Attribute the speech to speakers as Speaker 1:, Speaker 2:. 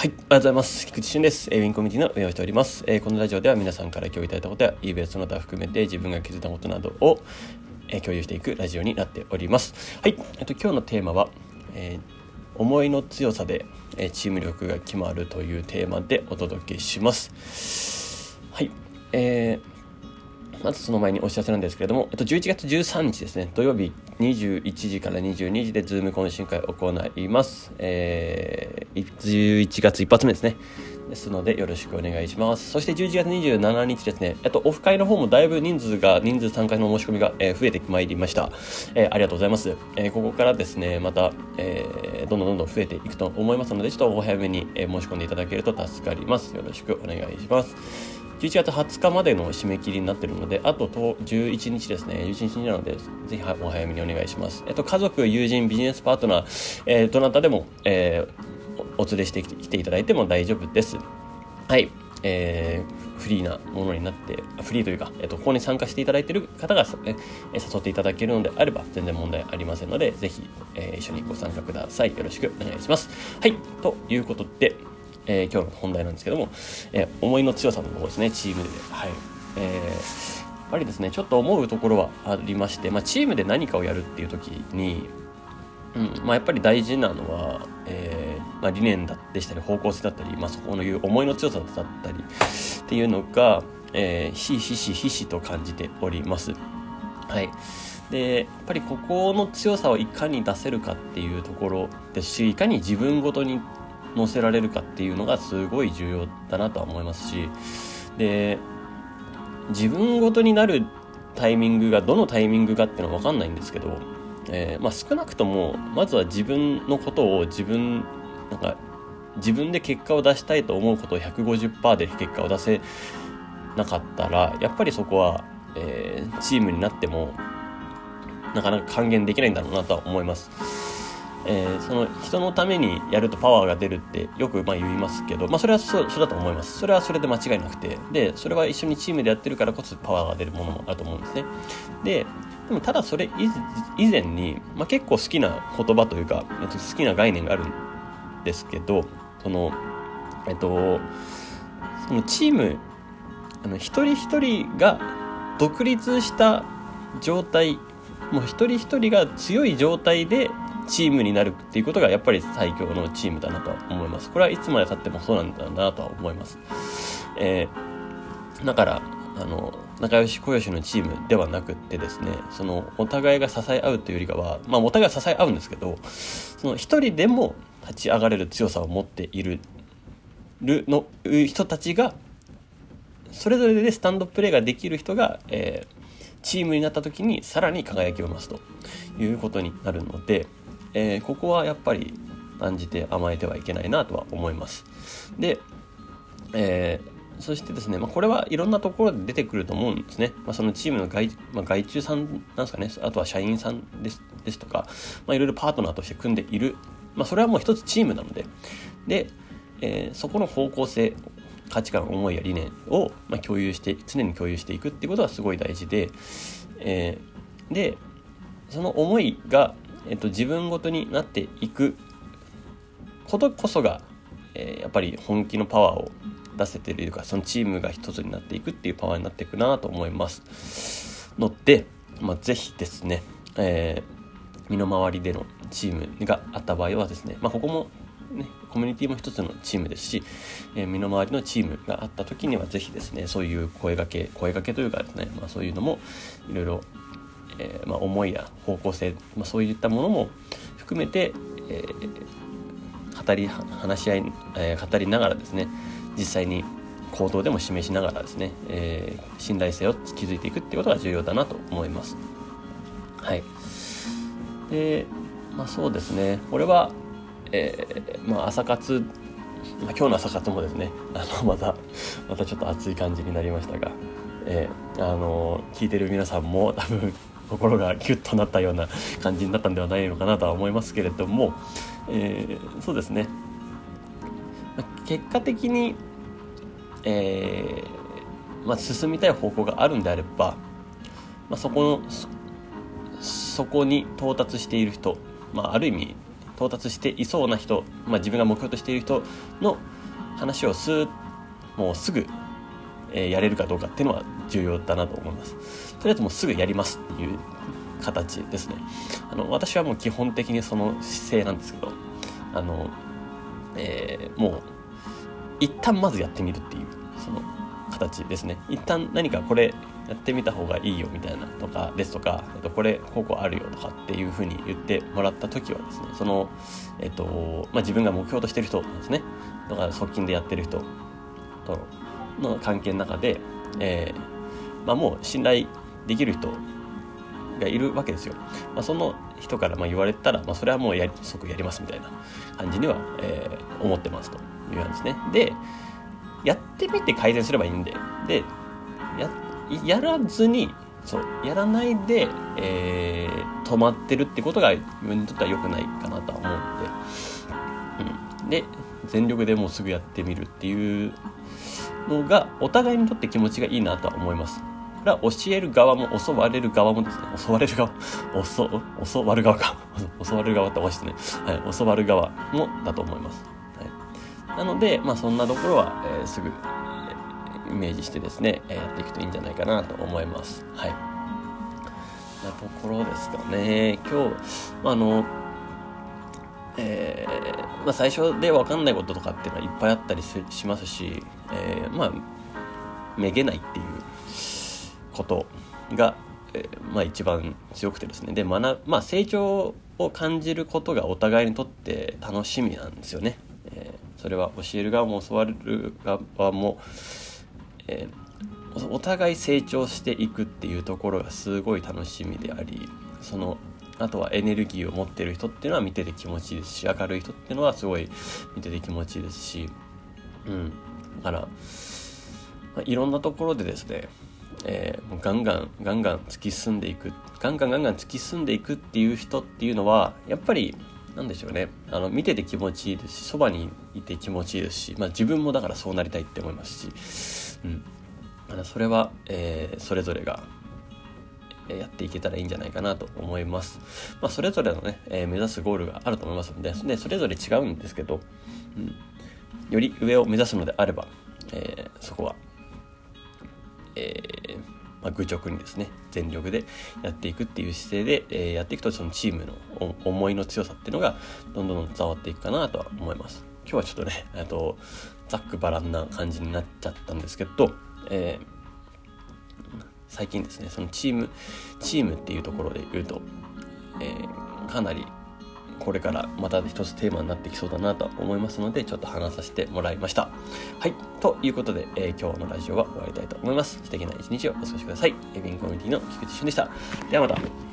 Speaker 1: はい、ありがとうございます。菊池俊です。えー、ウィンコミュニティの運営をしております。えー、このラジオでは皆さんから共有いただいたことや eBay その他含めて自分が気づいたことなどを、えー、共有していくラジオになっております。はい、えっと今日のテーマは、えー、思いの強さで、えー、チーム力が決まるというテーマでお届けします。はい、えーまずその前にお知らせなんですけれども、えっと、11月13日ですね、土曜日21時から22時で Zoom 懇親会を行います。えー、11月一発目ですね。ですので、よろしくお願いします。そして11月27日ですね、えっと、オフ会の方もだいぶ人数が、人数参加の申し込みが、えー、増えてまいりました。えー、ありがとうございます。えー、ここからですね、また、えー、どんどんどんどん増えていくと思いますので、ちょっとお早めに、え申し込んでいただけると助かります。よろしくお願いします。11月20日までの締め切りになっているので、あと11日ですね、11日なので、ぜひお早めにお願いします。えっと、家族、友人、ビジネスパートナー、えー、どなたでも、えー、お連れしてきていただいても大丈夫です。はい。えー、フリーなものになって、フリーというか、えっと、ここに参加していただいている方が、え誘っていただけるのであれば全然問題ありませんので、ぜひ、えー、一緒にご参加ください。よろしくお願いします。はい。ということで、えー、今日の本題なんですけども、えー、思いの強さの方ですね、チームで。はい。えー、やっぱりですね、ちょっと思うところはありまして、まあ、チームで何かをやるっていう時に、うんまあ、やっぱり大事なのは、えーまあ、理念でしたり方向性だったり、まあ、そこのいう思いの強さだったりっていうのが、えー、ひしひしひしと感じております。はい。でやっぱりここの強さをいかに出せるかっていうところですしいかに自分ごとに乗せられるかっていうのがすごい重要だなとは思いますしで自分ごとになるタイミングがどのタイミングかっていうのは分かんないんですけど、えー、まあ、少なくともまずは自分のことを自分なんか自分で結果を出したいと思うことを150%で結果を出せなかったらやっぱりそこは、えー、チームになってもなかなか還元できないんだろうなとは思います。えー、その人のためにやるとパワーが出るってよくまあ言いますけど、まあ、それはそうそうだと思います。それはそれで間違いなくて。でそれは一緒にチームでやってるからこそパワーが出るものもあると思うんですね。ででもただそれ以前に、まあ、結構好きな言葉というか好きな概念があるんですけどそのえっとそのチームあの一人一人が独立した状態もう一人一人が強い状態でチームになるっていうことがやっぱり最強のチームだなと思います。これはいつまでたってもそうなんだなとは思います。えー、だから、あの、仲良し小良しのチームではなくってですね、そのお互いが支え合うというよりかは、まあお互い支え合うんですけど、その一人でも立ち上がれる強さを持っているるの人たちが、それぞれでスタンドプレーができる人が、えー、チームになった時にさらに輝きを増すということになるので、えー、ここはやっぱり断じて甘えてはいけないなとは思います。で、えー、そしてですね、まあ、これはいろんなところで出てくると思うんですね。まあ、そのチームの外,、まあ、外注さんなんですかね、あとは社員さんですですとか、まあ、いろいろパートナーとして組んでいる、まあ、それはもう一つチームなので、で、えー、そこの方向性、価値観、思いや理念を、ま、共有して、常に共有していくっていうことはすごい大事で、えー、で、その思いがえっと、自分ごとになっていくことこそが、えー、やっぱり本気のパワーを出せてるというかそのチームが一つになっていくっていうパワーになっていくなと思いますので、まあ、ぜひですね、えー、身の回りでのチームがあった場合はですね、まあ、ここもね、コミュニティも一つのチームですし、えー、身の回りのチームがあった時にはぜひですねそういう声がけ声がけというかですね、まあ、そういうのもいろいろえー、まあ、思いや方向性、まあ、そういったものも含めて、えー、語り話し合い、えー、語りながらですね実際に行動でも示しながらですね、え、信頼性を築いていくっていうことが重要だなと思います。はい。で、まあそうですね、これは、え、まあ朝活、まあ、今日の朝活もですね、あの、また、またちょっと熱い感じになりましたが、えー、あの、聞いてる皆さんも多分心がキュッとなったような感じになったんではないのかなとは思いますけれども、えー、そうですね。結果的に、えー、まあ、進みたい方向があるんであれば、まあ、そこのそこに到達している人、まあ、ある意味到達していそうな人、まあ、自分が目標としている人の話をすもうすぐ、え、やれるかどうかっていうのは重要だなと思います。とりあえずもうすぐやりますっていう形ですね。あの私はもう基本的にその姿勢なんですけど、あの、えー、もう一旦まずやってみるっていうその形ですね。一旦何かこれやってみた方がいいよみたいなとかですとか、えっと、これここあるよとかっていうふうに言ってもらった時はですねその、えっとまあ、自分が目標としてる人なんですねだから側近でやってる人との関係の中で、えーまあ、もう信頼できる人がいるわけですよ。まあ、その人からまあ言われたら、まあ、それはもうや即やりますみたいな感じには、えー、思ってますという感じですね。でやってみて改善すればいいんででややらずにそうやらないで、えー、止まってるってことが自分にとっては良くないかなとは思うんで、うん、で全力でもうすぐやってみるっていうのがお互いにとって気持ちがいいなとは思います。これは教える側も教われる側もですね、襲われる側、襲、襲わる側か。襲わる側っておかしいですね。はい、襲わる側もだと思います。はい、なので、まあそんなところは、えー、すぐえ、イメージしてですねえ、やっていくといいんじゃないかなと思います。はい。なところですかね。今日ま、あの、えー、まあ、最初で分かんないこととかっていうのはいっぱいあったりしますし、えー、まあ、めげないっていうことが、えー、まあ、一番強くてですねで学、まあ、成長を感じることがお互いにとって楽しみなんですよね。え、それは教える側も教わる側も、え、お互い成長していくっていうところがすごい楽しみでありそのあとはエネルギーを持ってる人っていうのは見てて気持ちいいですし明るい人っていうのはすごい見てて気持ちいいですしうん。だから、まあ、いろんなところでですねえー、ガンガンガンガン突き進んでいくガンガンガンガン突き進んでいくっていう人っていうのはやっぱりなんでしょうね。あの見てて気持ちいいですしそばにいて気持ちいいですし、まあ、自分もだからそうなりたいって思いますし、うん、それは、えー、それぞれがやっていけたらいいんじゃないかなと思います。まあ、それぞれのね、えー、目指すゴールがあると思いますので、でそれぞれ違うんですけど、うん、より上を目指すのであれば、えー、そこはえー、まあ、愚直にですね全力でやっていくっていう姿勢で、え、やっていくとそのチームの思いの強さっていうのがどんどん伝わっていくかなとは思います今日はちょっとねあとざっくばらんな感じになっちゃったんですけど、えー、最近ですねそのチームチームっていうところで言うと、えかなりこれからまた一つテーマになってきそうだなと思いますので、ちょっと話させてもらいました。はい。ということで、えー、今日のラジオは終わりたいと思います。素敵な一日をお過ごしください。エビンコミュニティの菊池俊でした。ではまた。